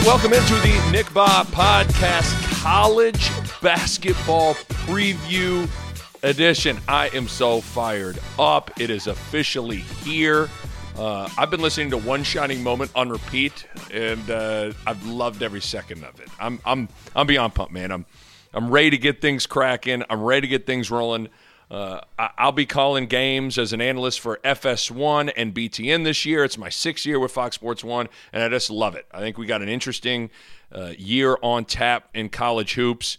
right, welcome into the Nick Bahe Podcast College Basketball Preview Edition. I am so fired up. It is officially here. Uh, I've been listening to One Shining Moment on repeat, and uh, I've loved every second of it. I'm I'm I'm beyond pumped, man. I'm I'm ready to get things cracking. I'm ready to get things rolling. Uh, I- will be calling games as an analyst for FS1 and BTN this year. It's my sixth year with Fox Sports One, and I just love it. I think we got an interesting uh, year on tap in college hoops,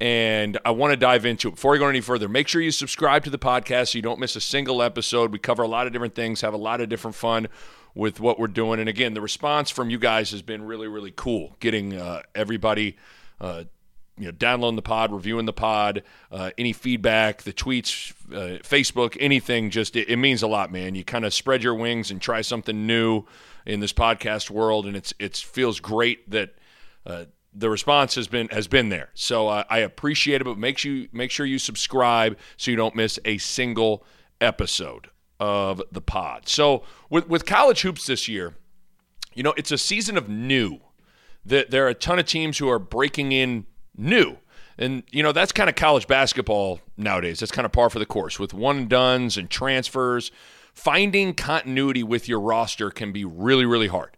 and I want to dive into it. Before we go any further, make sure you subscribe to the podcast so you don't miss a single episode. We cover a lot of different things, have a lot of different fun with what we're doing, and again, the response from you guys has been really, really cool. Getting uh, everybody uh, you know, downloading the pod, reviewing the pod, uh, any feedback, the tweets, uh, Facebook, anything, just it, it, means a lot, man. You kind of spread your wings and try something new in this podcast world, and it's it feels great that uh, the response has been has been there. So uh, I appreciate it, but make sure you, make sure you subscribe so you don't miss a single episode of the pod. So with with college hoops this year, you know, it's a season of new. That there are a ton of teams who are breaking in new. And, you know, that's kind of college basketball nowadays. That's kind of par for the course with one and dones and transfers. Finding continuity with your roster can be really, really hard.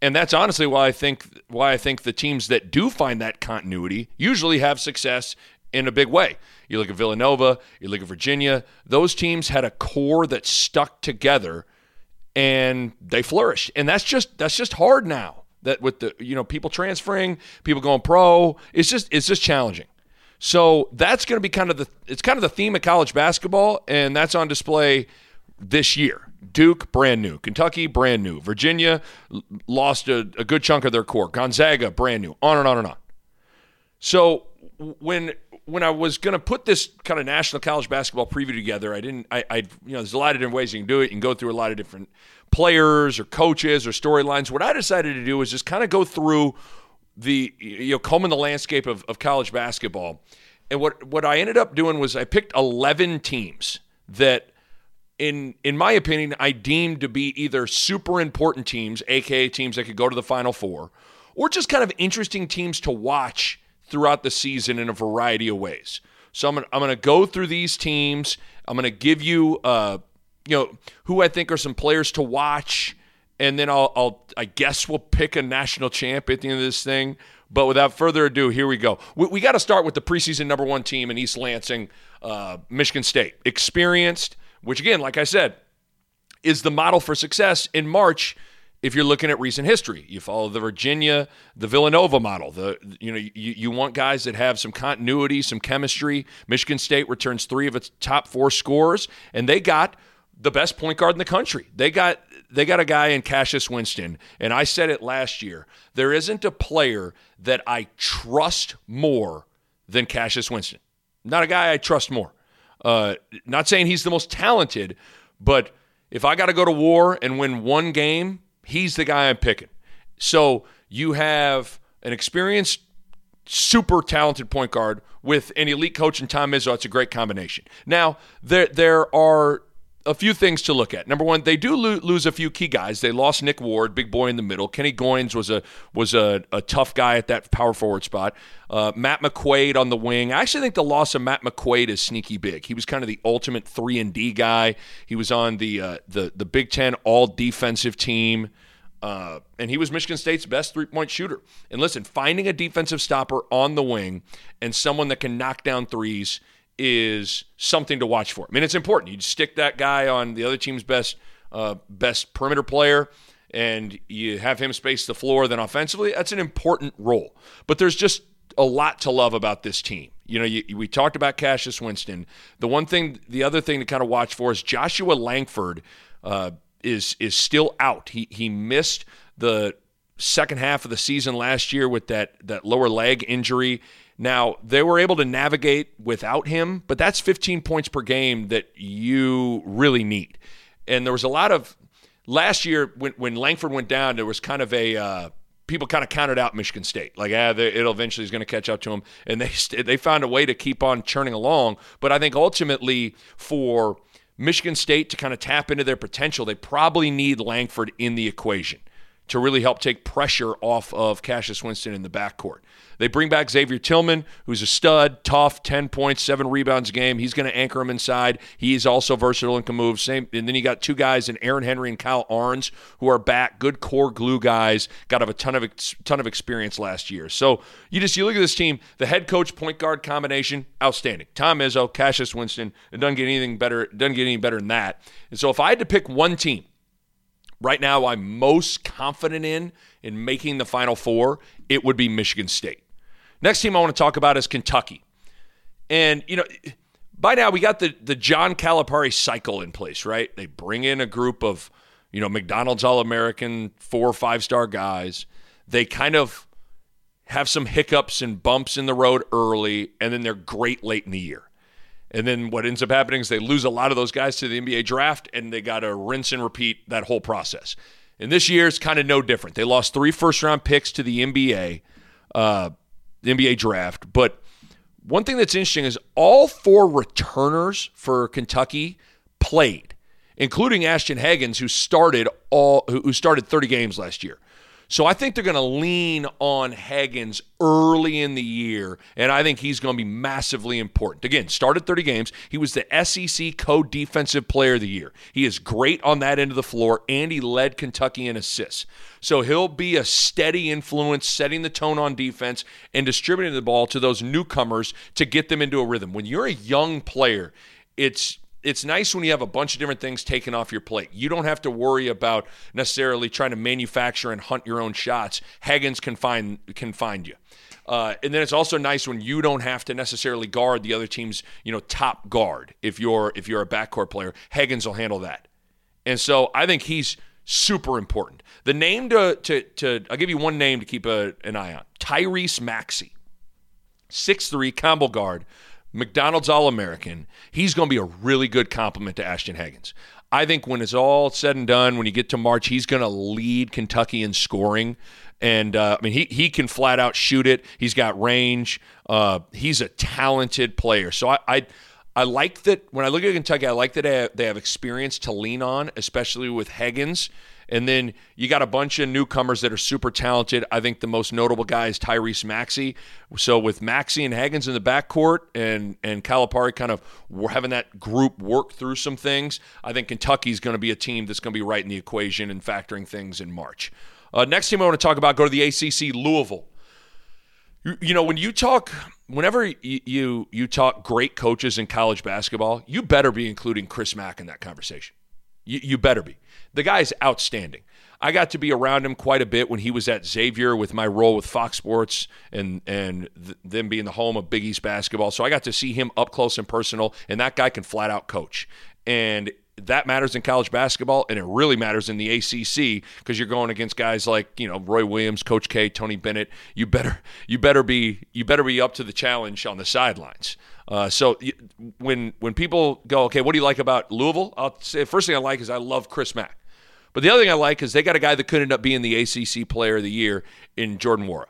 And that's honestly why I think why I think the teams that do find that continuity usually have success in a big way. You look at Villanova, you look at Virginia, those teams had a core that stuck together and they flourished. And that's just that's just hard now that with the you know people transferring, people going pro, it's just it's just challenging. So that's going to be kind of the it's kind of the theme of college basketball, and that's on display this year. Duke, brand new. Kentucky, brand new. Virginia lost a, a good chunk of their core. Gonzaga, brand new. On and on and on. So when when I was going to put this kind of national college basketball preview together, I didn't. I, I, you know, there's a lot of different ways you can do it. You can go through a lot of different players or coaches or storylines. What I decided to do was just kind of go through the you know combing the landscape of, of college basketball. And what what I ended up doing was I picked 11 teams that in in my opinion I deemed to be either super important teams, aka teams that could go to the final 4, or just kind of interesting teams to watch throughout the season in a variety of ways. So I'm gonna, I'm to go through these teams. I'm to give you, uh, you know, who I think are some players to watch, and then I'll, I'll, I guess we'll pick a national champ at the end of this thing. But without further ado, here we go. We, we got to start with the preseason number one team in East Lansing, uh, Michigan State. Experienced, which again, like I said, is the model for success in March if you're looking at recent history. You follow the Virginia, the Villanova model. The you know you, you want guys that have some continuity, some chemistry. Michigan State returns three of its top four scores, and they got the best point guard in the country. They got they got a guy in Cassius Winston, and I said it last year. There isn't a player that I trust more than Cassius Winston. Not a guy I trust more. Uh, not saying he's the most talented, but if I got to go to war and win one game, he's the guy I'm picking. So you have an experienced, super talented point guard with an elite coach in Tom Izzo. It's a great combination. Now, there there are a few things to look at. Number one, they do lo- lose a few key guys. They lost Nick Ward, big boy in the middle. Kenny Goins was a was a, a tough guy at that power forward spot. Uh, Matt McQuaid on the wing. I actually think the loss of Matt McQuaid is sneaky big. He was kind of the ultimate three and D guy. He was on the uh, the the Big Ten All Defensive team. Uh, and he was Michigan State's best three point shooter. And listen, finding a defensive stopper on the wing and someone that can knock down threes is something to watch for. I mean, it's important. You stick that guy on the other team's best uh, best perimeter player, and you have him space the floor. Then offensively, that's an important role. But there's just a lot to love about this team. You know, you, we talked about Cassius Winston. The one thing, the other thing to kind of watch for is Joshua Langford uh, is is still out. He he missed the second half of the season last year with that that lower leg injury. Now, they were able to navigate without him, but that's 15 points per game that you really need. And there was a lot of last year when, when Langford went down, there was kind of a uh, people kind of counted out Michigan State, like ah, it'll eventually is going to catch up to them, and they they found a way to keep on churning along. But I think ultimately for Michigan State to kind of tap into their potential, they probably need Langford in the equation to really help take pressure off of Cassius Winston in the backcourt. They bring back Xavier Tillman, who's a stud, tough, 10 points, seven rebounds a game. He's going to anchor him inside. He is also versatile and can move. Same, and then you got two guys in Aaron Henry and Kyle Ahrens who are back, good core glue guys. Got a ton of ton of experience last year. So you just you look at this team, the head coach point guard combination, outstanding. Tom Izzo, Cassius Winston. It doesn't get anything better. Doesn't get any better than that. And so if I had to pick one team right now, I'm most confident in in making the Final Four, it would be Michigan State. Next team I want to talk about is Kentucky. And, you know, by now we got the, the John Calipari cycle in place, right? They bring in a group of, you know, McDonald's All American, four or five star guys. They kind of have some hiccups and bumps in the road early, and then they're great late in the year. And then what ends up happening is they lose a lot of those guys to the NBA draft, and they got to rinse and repeat that whole process. And this year is kind of no different. They lost three first round picks to the NBA. Uh, the NBA draft. But one thing that's interesting is all four returners for Kentucky played, including Ashton Hagans, who started all who started 30 games last year. So I think they're going to lean on Hagans early in the year, and I think he's going to be massively important. Again, started 30 games. He was the SEC co-defensive player of the year. He is great on that end of the floor, and he led Kentucky in assists. So he'll be a steady influence, setting the tone on defense and distributing the ball to those newcomers to get them into a rhythm. When you're a young player, it's it's nice when you have a bunch of different things taken off your plate. You don't have to worry about necessarily trying to manufacture and hunt your own shots. Hagans can find can find you. Uh, and then it's also nice when you don't have to necessarily guard the other team's, you know, top guard. If you're if you're a backcourt player, Hagans will handle that. And so I think he's super important. The name to to, to I'll give you one name to keep a, an eye on: Tyrese Maxey, six three combo guard McDonald's All American, he's going to be a really good complement to Ashton Hagans. I think when it's all said and done, when you get to March, he's going to lead Kentucky in scoring. And uh, I mean, he he can flat out shoot it. He's got range. Uh, he's a talented player. So I, I I like that when I look at Kentucky, I like that they have, they have experience to lean on, especially with Hagans. And then you got a bunch of newcomers that are super talented. I think the most notable guy is Tyrese Maxey. So with Maxey and Hagans in the backcourt and and Calipari kind of having that group work through some things, I think Kentucky's going to be a team that's going to be right in the equation and factoring things in March. Uh, next team I want to talk about, go to the ACC, Louisville. You, you know, when you talk, whenever you, you you talk great coaches in college basketball, you better be including Chris Mack in that conversation. You, you better be. The guy's outstanding. I got to be around him quite a bit when he was at Xavier with my role with Fox Sports and and th- them being the home of Big East basketball. So I got to see him up close and personal, and that guy can flat out coach. And that matters in college basketball, and it really matters in the ACC because you're going against guys like you know Roy Williams, Coach K, Tony Bennett. You better you better be you better be up to the challenge on the sidelines. Uh, so when when people go, okay, what do you like about Louisville? I'll say first thing I like is I love Chris Mack. But the other thing I like is they got a guy that could end up being the ACC Player of the Year in Jordan Nwora.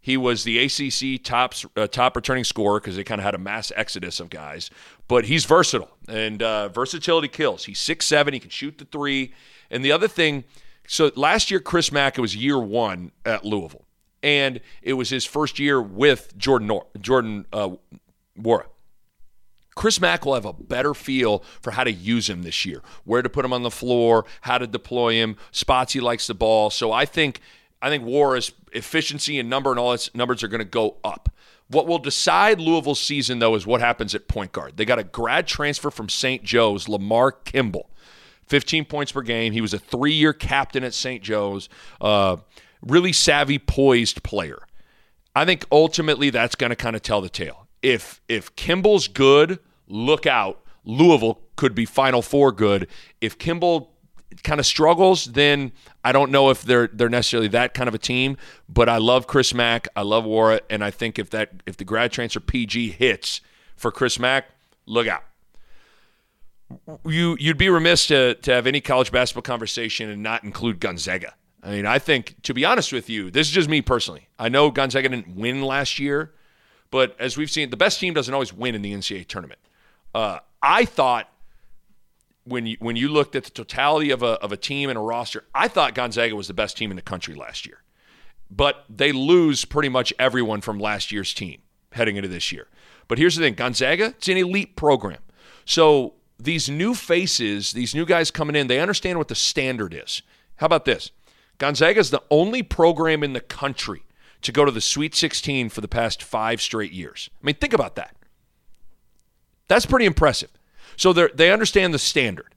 He was the ACC top uh, top returning scorer because they kind of had a mass exodus of guys. But he's versatile and uh, versatility kills. He's six seven. He can shoot the three. And the other thing, so last year Chris Mack it was year one at Louisville, and it was his first year with Jordan Nor- Jordan uh, Nwora. Chris Mack will have a better feel for how to use him this year, where to put him on the floor, how to deploy him, spots he likes the ball. So I think I think Nwora's efficiency and number and all its numbers are going to go up. What will decide Louisville's season, though, is what happens at point guard. They got a grad transfer from St. Joe's, Lamarr Kimble, 15 points per game. He was a three year captain at St. Joe's, uh, really savvy, poised player. I think ultimately that's going to kind of tell the tale. If if Kimble's good, look out. Louisville could be Final Four good. If Kimble kind of struggles, then I don't know if they're they're necessarily that kind of a team. But I love Chris Mack, I love Nwora, and I think if that if the grad transfer PG hits for Chris Mack, look out. You you'd be remiss to to have any college basketball conversation and not include Gonzaga. I mean, I think to be honest with you, this is just me personally. I know Gonzaga didn't win last year, but as we've seen, the best team doesn't always win in the NCAA tournament. Uh, I thought when you when you looked at the totality of a of a team and a roster, I thought Gonzaga was the best team in the country last year. But they lose pretty much everyone from last year's team heading into this year. But here's the thing, Gonzaga, it's an elite program. So these new faces, these new guys coming in, they understand what the standard is. How about this? Gonzaga is the only program in the country to go to the Sweet 16 for the past five straight years. I mean, think about that. That's pretty impressive. So they understand the standard,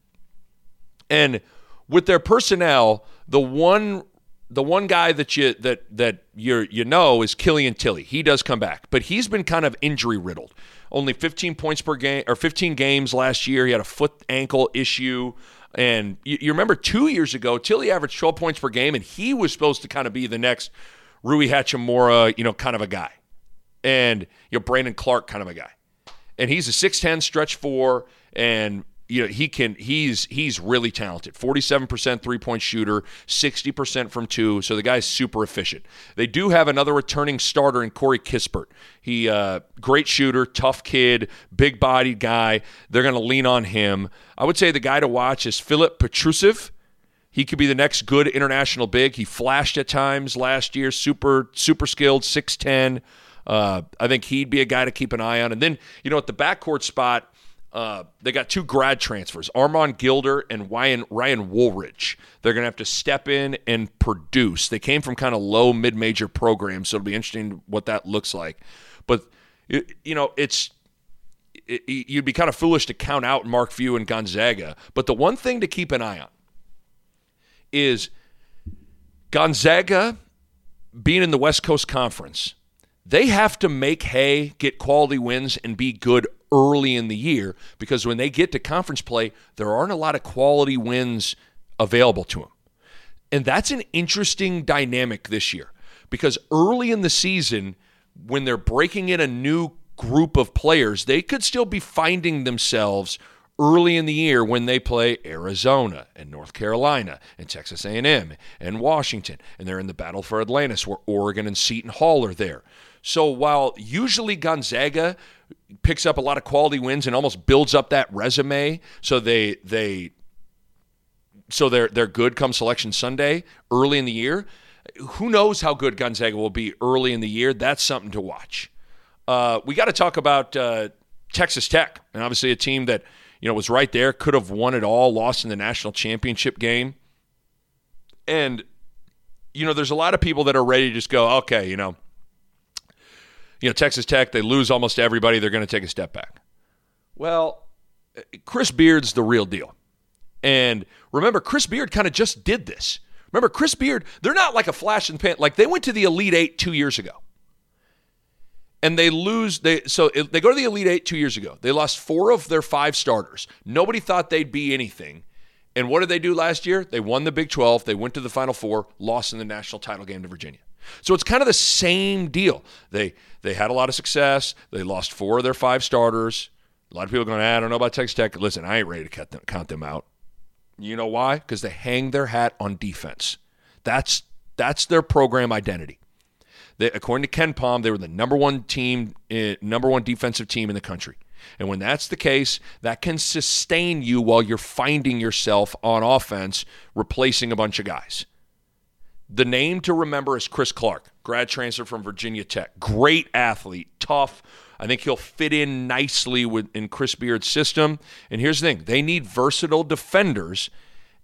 and with their personnel, the one the one guy that you that that you you know is Killian Tillie. He does come back, but he's been kind of injury riddled. Only 15 points per game or 15 games last year. He had a foot ankle issue. And you, you remember two years ago, Tillie averaged 12 points per game, and he was supposed to kind of be the next Rui Hachimura, you know, kind of a guy. And, you know, Brandon Clarke kind of a guy. And he's a 6'10 stretch four, and you know he can he's he's really talented. 47% three-point shooter 60% from two. So the guy's super efficient. They do have another returning starter in corey kispert. He uh, great shooter tough kid big bodied guy. They're going to lean on him. I would say the guy to watch is Filip Petrusev he could be the next good international big he flashed at times last year super super skilled 6'10 uh, i think he'd be a guy to keep an eye on and then you know at the backcourt spot uh, they got two grad transfers, Admon Gilder and Ryan, Ryan Woolridge. They're going to have to step in and produce. They came from kind of low mid major programs, so it'll be interesting what that looks like. But, you know, it's it, you'd be kind of foolish to count out Mark Few and Gonzaga. But the one thing to keep an eye on is Gonzaga being in the West Coast Conference. They have to make hay, get quality wins, and be good early in the year because when they get to conference play, there aren't a lot of quality wins available to them. And that's an interesting dynamic this year because early in the season, when they're breaking in a new group of players, they could still be finding themselves early in the year when they play Arizona and North Carolina and Texas A&M and Washington and they're in the battle for Atlantis where Oregon and Seton Hall are there. So while usually Gonzaga picks up a lot of quality wins and almost builds up that resume so they they so they're they're good come selection Sunday early in the year. Who knows how good Gonzaga will be early in the year? That's something to watch. Uh, we got to talk about uh, Texas Tech, and obviously a team that you know was right there, could have won it all, lost in the national championship game, and you know there's a lot of people that are ready to just go, okay, you know you know, Texas Tech, they lose almost everybody. They're going to take a step back. Well, Chris Beard's the real deal. And remember, Chris Beard kind of just did this. Remember, Chris Beard, they're not like a flash in the pan. Like they went to the Elite Eight two years ago. And they lose. They so they go to the Elite Eight two years ago. They lost four of their five starters. Nobody thought they'd be anything. And what did they do last year? They won the Big 12. They went to the Final Four, lost in the national title game to Virginia. So it's kind of the same deal. They they had a lot of success. They lost four of their five starters. A lot of people going, ah, I don't know about Texas Tech. Listen, I ain't ready to count them, count them out. You know why? Because they hang their hat on defense. That's that's their program identity. They, according to KenPom, they were the number one team, uh, number one defensive team in the country. And when that's the case, that can sustain you while you're finding yourself on offense, replacing a bunch of guys. The name to remember is Chris Clark, grad transfer from Virginia Tech. Great athlete, tough. I think he'll fit in nicely with in Chris Beard's system. And here's the thing: they need versatile defenders,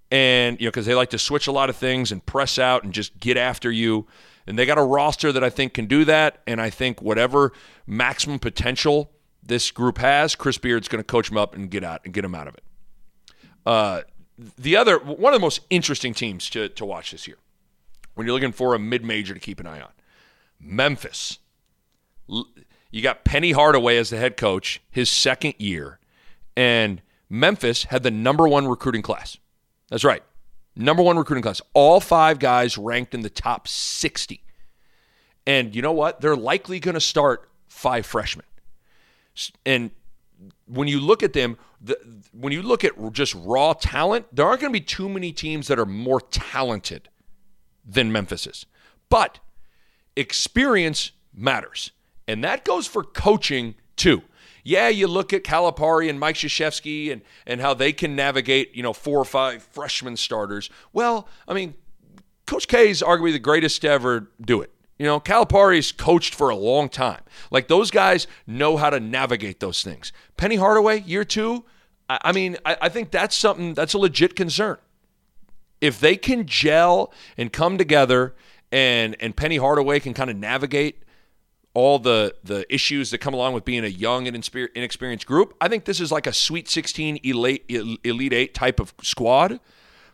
and you know because they like to switch a lot of things and press out and just get after you. And they got a roster that I think can do that. And I think whatever maximum potential this group has, Chris Beard's going to coach them up and get out and get them out of it. Uh, the other one of the most interesting teams to to watch this year when you're looking for a mid major to keep an eye on. Memphis. You got Penny Hardaway as the head coach, his second year, and Memphis had the number one recruiting class. That's right. Number one recruiting class. All five guys ranked in the top 60. And you know what? They're likely going to start five freshmen. And when you look at them, the, when you look at just raw talent, there aren't going to be too many teams that are more talented than Memphis is. But experience matters. And that goes for coaching too. Yeah, you look at Calipari and Mike Krzyzewski and and how they can navigate, you know, four or five freshman starters. Well, I mean, Coach K is arguably the greatest to ever do it. You know, Calipari's coached for a long time. Like those guys know how to navigate those things. Penny Hardaway, year two. I, I mean, I, I think that's something that's a legit concern. If they can gel and come together, and and Penny Hardaway can kind of navigate all the the issues that come along with being a young and inexperienced group. I think this is like a Sweet 16 elite elite eight type of squad.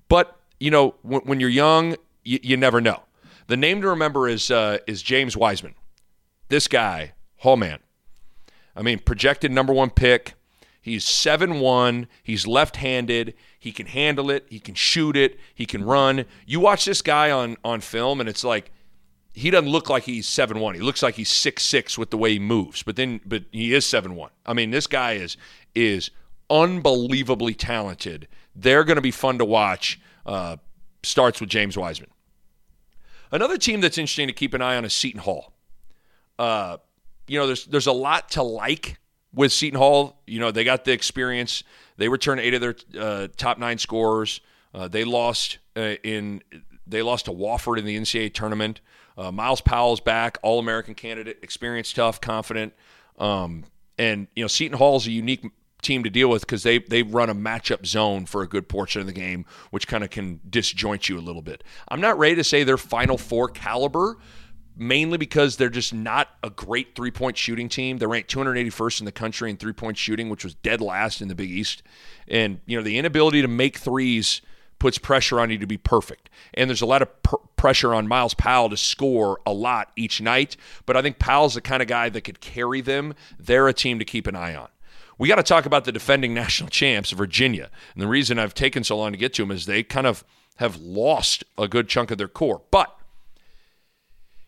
But you know, when, when you're young, you, you never know. The name to remember is uh, is James Wiseman. This guy, oh man. I mean, projected number one pick. He's 7 1. He's left handed. He can handle it. He can shoot it. He can run. You watch this guy on, on film, and it's like he doesn't look like he's 7 1. He looks like he's 6 6 with the way he moves. But then, but he is 7 1. I mean, this guy is, is unbelievably talented. They're going to be fun to watch. Uh, starts with James Wiseman. Another team that's interesting to keep an eye on is Seton Hall. Uh, you know, there's there's a lot to like with Seton Hall. You know, they got the experience. They returned eight of their uh, top nine scorers. Uh, they lost uh, in they lost to Wofford in the NCAA tournament. Uh, Myles Powell's back, All American candidate, experienced, tough, confident. Um, and you know, Seton Hall is a unique team to deal with because they they run a matchup zone for a good portion of the game, which kind of can disjoint you a little bit. I'm not ready to say they're Final Four caliber, mainly because they're just not a great three point shooting team. They're ranked 281st in the country in three point shooting, which was dead last in the Big East. And you know the inability to make threes puts pressure on you to be perfect. And there's a lot of pr- pressure on Myles Powell to score a lot each night. But I think Powell's the kind of guy that could carry them. They're a team to keep an eye on. We got to talk about the defending national champs, Virginia. And the reason I've taken so long to get to them is they kind of have lost a good chunk of their core. But,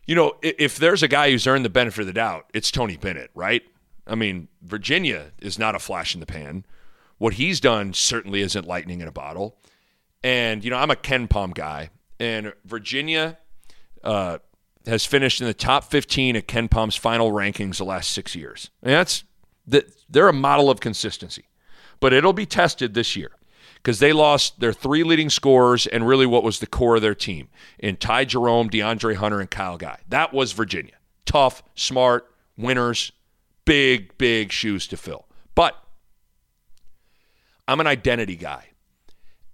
you know, if there's a guy who's earned the benefit of the doubt, it's Tony Bennett, right? I mean, Virginia is not a flash in the pan. What he's done certainly isn't lightning in a bottle. And, you know, I'm a KenPom guy, and Virginia uh, has finished in the top 15 at KenPom's final rankings the last six years. And that's that they're a model of consistency. But it'll be tested this year because they lost their three leading scorers and really what was the core of their team in Ty Jerome, DeAndre Hunter, and Kyle Guy. That was Virginia. Tough, smart, winners, big, big shoes to fill. But I'm an identity guy.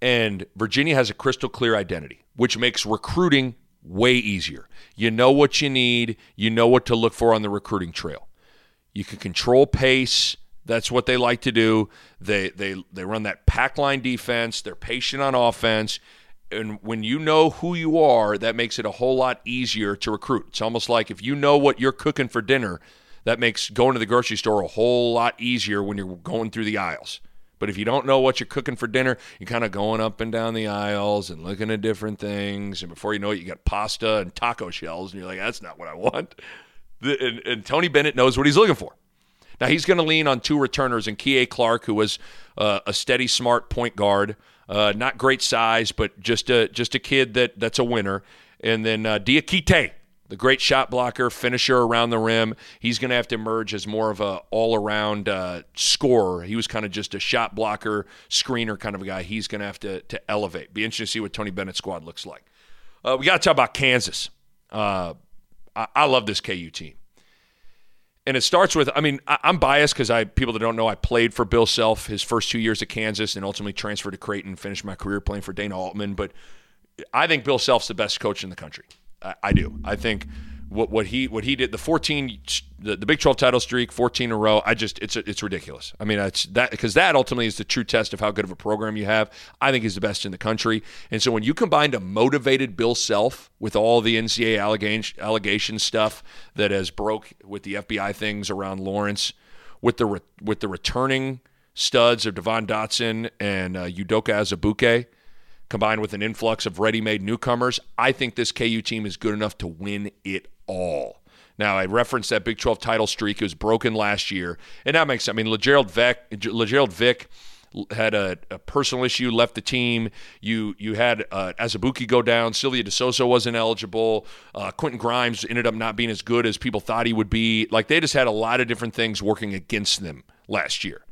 And Virginia has a crystal clear identity, which makes recruiting way easier. You know what you need, you know what to look for on the recruiting trail. You can control pace. That's what they like to do. They they they run that pack line defense. They're patient on offense. And when you know who you are, that makes it a whole lot easier to recruit. It's almost like if you know what you're cooking for dinner, that makes going to the grocery store a whole lot easier when you're going through the aisles. But if you don't know what you're cooking for dinner, you're kind of going up and down the aisles and looking at different things. And before you know it, you got pasta and taco shells, and you're like, that's not what I want and, and Tony Bennett knows what he's looking for. Now he's going to lean on two returners and Kihei Clark, who was uh, a steady, smart point guard, uh, not great size, but just a just a kid that that's a winner. And then uh, Diakite, the great shot blocker, finisher around the rim. He's going to have to emerge as more of a all around uh, scorer. He was kind of just a shot blocker, screener kind of a guy. He's going to have to to elevate. Be interesting to see what Tony Bennett's squad looks like. Uh, we got to talk about Kansas. Uh, I, I love this KU team. And it starts with, I mean, I, am biased because I people that don't know, I played for Bill Self his first two years at Kansas and ultimately transferred to Creighton, finished my career playing for Dana Altman. But I think Bill Self's the best coach in the country. I, I do. I think what what he what he did the 14 the, the Big 12 title streak 14 in a row I just it's it's ridiculous. I mean that's that because that ultimately is the true test of how good of a program you have. I think he's the best in the country. And so when you combine a motivated Bill Self with all the NCAA allegation allegation stuff that has broke with the FBI things around Lawrence with the re, with the returning studs of Devon Dotson and uh, Udoka Azubuike combined with an influx of ready-made newcomers, I think this KU team is good enough to win it all. Now, I referenced that Big 12 title streak. It was broken last year. And that makes sense. I mean, Lagerald Vick, Lagerald Vick had a, a, personal issue, left the team. You you had uh, Azubuike go down. Silvio De Sousa wasn't eligible. Uh, Quentin Grimes ended up not being as good as people thought he would be. Like they just had a lot of different things working against them last year.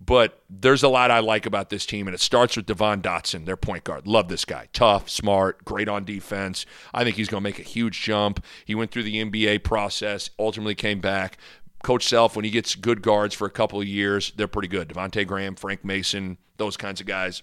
But there's a lot I like about this team, and it starts with Devon Dotson, their point guard. Love this guy. Tough, smart, great on defense. I think he's going to make a huge jump. He went through the NBA process, ultimately came back. Coach Self, when he gets good guards for a couple of years, they're pretty good. Devonte Graham, Frank Mason, those kinds of guys.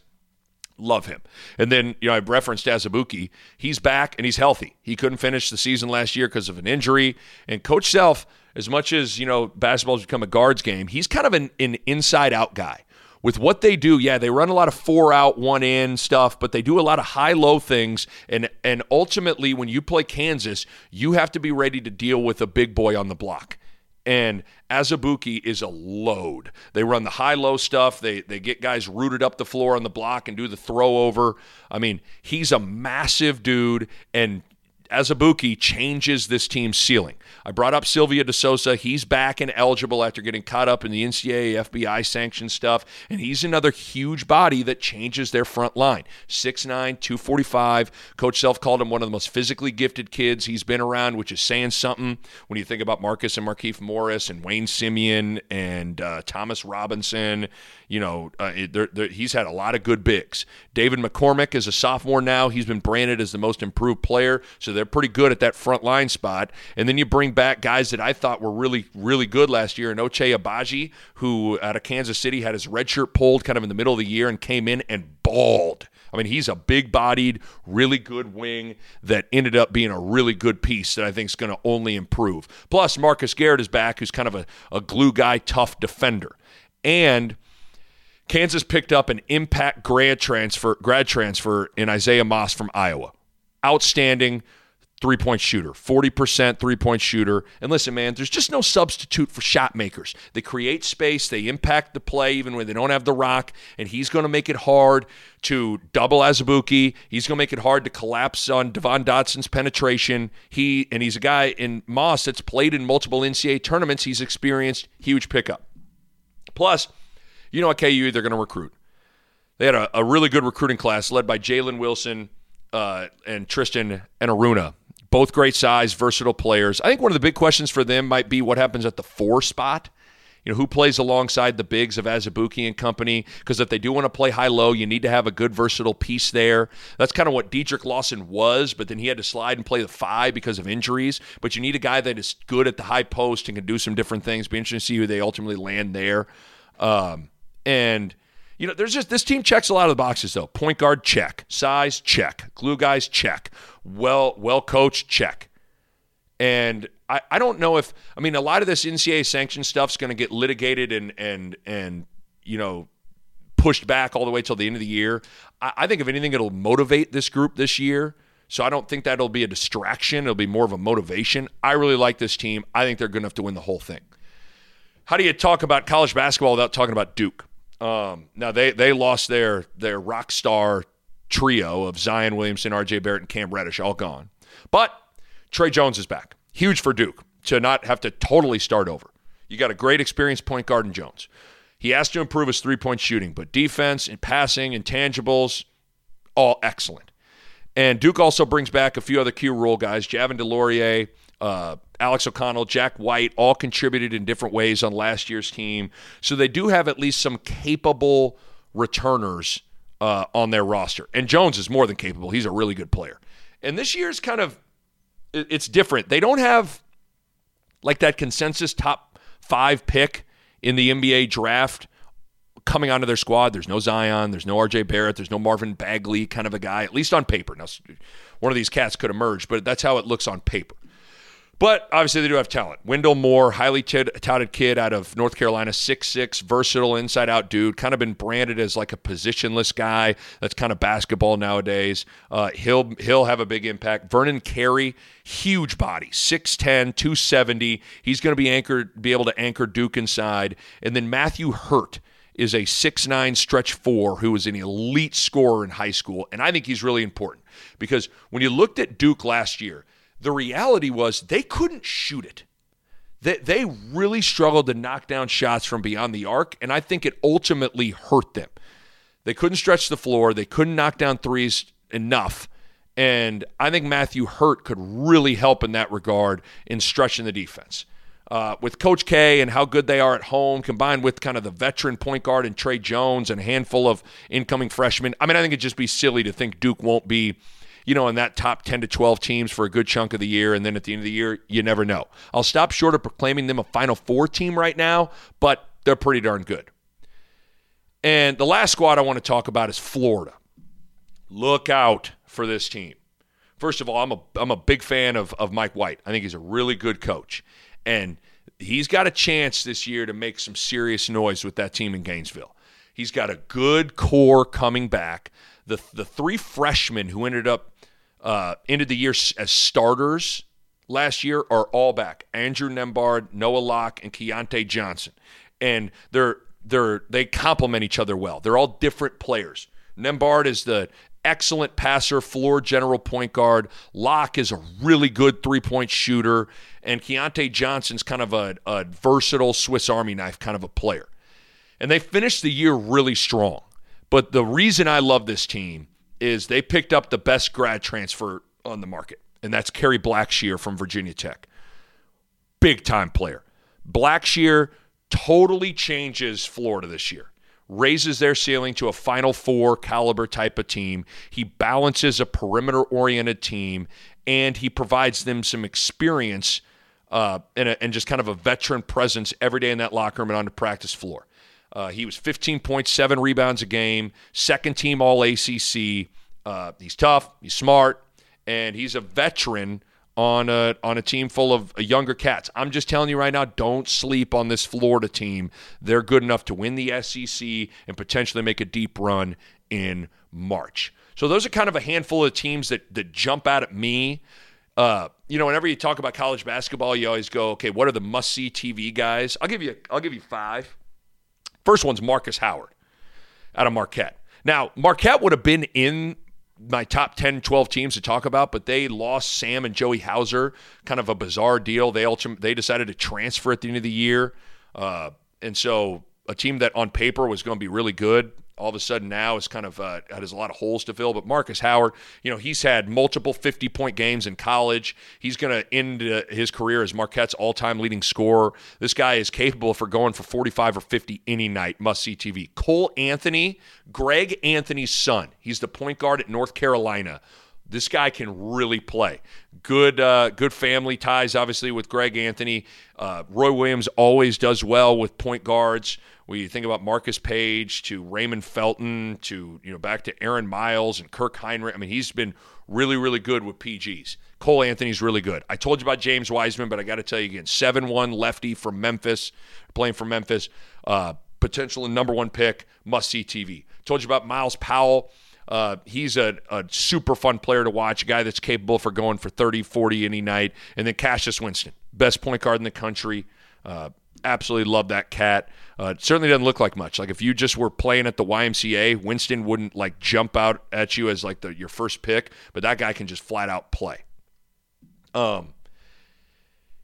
Love him. And then, you know, I referenced Azubuike. He's back and he's healthy. He couldn't finish the season last year because of an injury. And Coach Self, as much as, you know, basketball's become a guards game, he's kind of an, an inside out guy. With what they do, yeah, they run a lot of four out, one in stuff, but they do a lot of high low things. And and ultimately, when you play Kansas, you have to be ready to deal with a big boy on the block and Azubuike is a load. They run the high low stuff. They they get guys rooted up the floor on the block and do the throw over. I mean, he's a massive dude and Azubuike changes this team's ceiling. I brought up Silvio De Sousa. He's back and eligible after getting caught up in the NCAA FBI sanction stuff, and he's another huge body that changes their front line. 6'9", 245. Coach Self called him one of the most physically gifted kids he's been around, which is saying something when you think about Marcus and Markieff Morris and Wayne Simien and uh, Thomas Robinson. You know, uh, they're, they're, he's had a lot of good bigs. David McCormick is a sophomore now. He's been branded as the most improved player, so they're pretty good at that front line spot. And then you bring back guys that I thought were really, really good last year. And Ochai Agbaji, who out of Kansas City had his red shirt pulled kind of in the middle of the year and came in and balled. I mean, he's a big bodied, really good wing that ended up being a really good piece that I think is going to only improve. Plus, Marcus Garrett is back, who's kind of a, a glue guy, tough defender. And Kansas picked up an impact grad transfer, grad transfer in Isaiah Moss from Iowa. Outstanding three point shooter, 40% three point shooter. And listen, man, there's just no substitute for shot makers. They create space, they impact the play even when they don't have the rock, and he's going to make it hard to double Azubuike. He's going to make it hard to collapse on Devon Dotson's penetration. He and he's a guy in Moss that's played in multiple NCAA tournaments. He's experienced huge pickup. Plus, you know at KU they're going to recruit. They had a, a, really good recruiting class led by Jalen Wilson uh, and Tristan Enaruna both great size, versatile players. I think one of the big questions for them might be what happens at the four spot. You know, who plays alongside the bigs of Azubuike and company? Because if they do want to play high low, you need to have a good versatile piece there. That's kind of what Dedric Lawson was, but then he had to slide and play the five because of injuries. But you need a guy that is good at the high post and can do some different things. Be interesting to see who they ultimately land there. Um, and you know, there's just this team checks a lot of the boxes though. Point guard check, size check, glue guys check, well well coached check. And I, I don't know if I mean a lot of this NCAA sanction stuff's going to get litigated and and and you know pushed back all the way till the end of the year. I, I think if anything, it'll motivate this group this year. So I don't think that'll be a distraction. It'll be more of a motivation. I really like this team. I think they're good enough to win the whole thing. How do you talk about college basketball without talking about Duke? Um, now they they lost their their rock star trio of Zion Williamson, R.J. Barrett, and Cam Reddish, all gone. But Tre Jones is back. Huge for Duke to not have to totally start over. You got a great experienced point guard in Jones. He has to improve his three point shooting, but defense and passing, and intangibles, all excellent. And Duke also brings back a few other key role guys, Javin DeLaurier, uh, Alex O'Connell, Jack White, all contributed in different ways on last year's team. So they do have at least some capable returners uh, on their roster. And Jones is more than capable. He's a really good player. And this year's kind of it's different. They don't have like that consensus top five pick in the NBA draft coming onto their squad. There's no Zion, there's no RJ Barrett, there's no Marvin Bagley kind of a guy, at least on paper. Now, one of these cats could emerge, but that's how it looks on paper. But obviously, they do have talent. Wendell Moore, highly touted kid out of North Carolina, six-six, versatile, inside out dude, kind of been branded as like a positionless guy. That's kind of basketball nowadays. Uh, he'll, he'll have a big impact. Vernon Carey, huge body, 6'10, 270. He's going to be anchored, be able to anchor Duke inside. And then Matthew Hurt is a six-nine stretch four who was an elite scorer in high school. And I think he's really important because when you looked at Duke last year, the reality was they couldn't shoot it. They, they really struggled to knock down shots from beyond the arc, and I think it ultimately hurt them. They couldn't stretch the floor, they couldn't knock down threes enough. And I think Matthew Hurt could really help in that regard in stretching the defense. uh, with Coach K and how good they are at home, combined with kind of the veteran point guard and Tre Jones and a handful of incoming freshmen. I mean, I think it'd just be silly to think Duke won't be, you know, in that top 10 to 12 teams for a good chunk of the year. And then at the end of the year, you never know. I'll stop short of proclaiming them a Final Four team right now, but they're pretty darn good. And the last squad I want to talk about is Florida. Look out for this team. First of all, I'm a, I'm a big fan of, of Mike White. I think he's a really good coach. And he's got a chance this year to make some serious noise with that team in Gainesville. He's got a good core coming back. The, the three freshmen who ended up uh, ended the year as starters last year are all back. Andrew Nembhard, Noah Locke, and Keyontae Johnson. And they're they're they complement each other well. They're all different players. Nembhard is the excellent passer, floor general point guard. Locke is a really good three point shooter. And Keyontae Johnson's kind of a, a versatile Swiss Army knife kind of a player. And they finished the year really strong. But the reason I love this team is they picked up the best grad transfer on the market, and that's Kerry Blackshear from Virginia Tech. Big time player. Blackshear totally changes Florida this year raises their ceiling to a Final Four caliber type of team. He balances a perimeter oriented team, and he provides them some experience uh, and, a, and, just kind of a veteran presence every day in that locker room and on the practice floor. Uh, he was 15.7 rebounds a game, second team All ACC. Uh, he's tough, he's smart, and he's a veteran on a on a team full of younger cats. I'm just telling you right now, don't sleep on this Florida team. They're good enough to win the SEC and potentially make a deep run in March. So those are kind of a handful of teams that that jump out at me. Uh, you know, whenever you talk about college basketball, you always go, okay, what are the must see TV guys? I'll give you I'll give you five. First one's Markus Howard out of Marquette. Now, Marquette would have been in my top 10, 12 teams to talk about, but they lost Sam and Joey Hauser, kind of a bizarre deal. They they decided to transfer at the end of the year. Uh, and so a team that on paper was going to be really good all of a sudden now is kind of uh, has a lot of holes to fill. But Markus Howard, you know, he's had multiple 50 point games in college. He's going to end uh, his career as Marquette's all time leading scorer. This guy is capable for going for 45 or 50 any night. Must see TV. Cole Anthony, Greg Anthony's son. He's the point guard at North Carolina. This guy can really play. Good, uh, good family ties, obviously, with Greg Anthony. Uh, Roy Williams always does well with point guards. We think about Marcus Paige to Raymond Felton to you know back to Aaron Miles and Kirk Hinrich. I mean, he's been really, really good with PGs. Cole Anthony's really good. I told you about James Wiseman, but I got to tell you again, seven one lefty from Memphis, playing for Memphis. Uh, potential number one pick, must see TV. Told you about Myles Powell. Uh, he's a, a, super fun player to watch, a guy that's capable for going for 30, 40 any night. And then Cassius Winston, best point guard in the country. Uh, absolutely love that cat. Uh, it certainly doesn't look like much. Like if you just were playing at the YMCA, Winston wouldn't like jump out at you as like the, your first pick, but that guy can just flat out play. Um,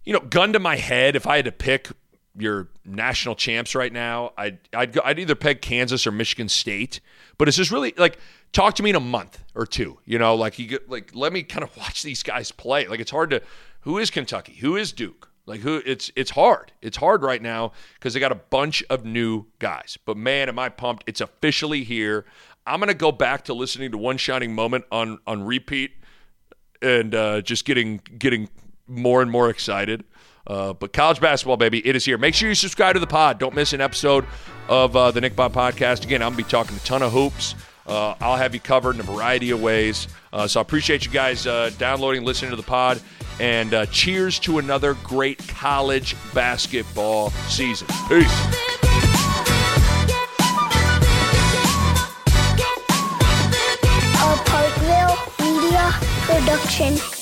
you know, gun to my head, if I had to pick your national champs right now, I'd I'd, go, I'd either peg Kansas or Michigan State. But it's just really like talk to me in a month or two. You know, like you get, like let me kind of watch these guys play. Like it's hard to who is Kentucky, who is Duke, like who it's it's hard. It's hard right now because they got a bunch of new guys. But man, am I pumped. It's officially here. I'm gonna go back to listening to One Shining Moment on on repeat and uh, just getting getting more and more excited. Uh, but college basketball, baby, it is here. Make sure you subscribe to the pod. Don't miss an episode of uh, the Nick Bahe podcast. Again, I'm going to be talking a ton of hoops. Uh, I'll have you covered in a variety of ways. Uh, so I appreciate you guys uh, downloading, listening to the pod, and uh, cheers to another great college basketball season. Peace. Production.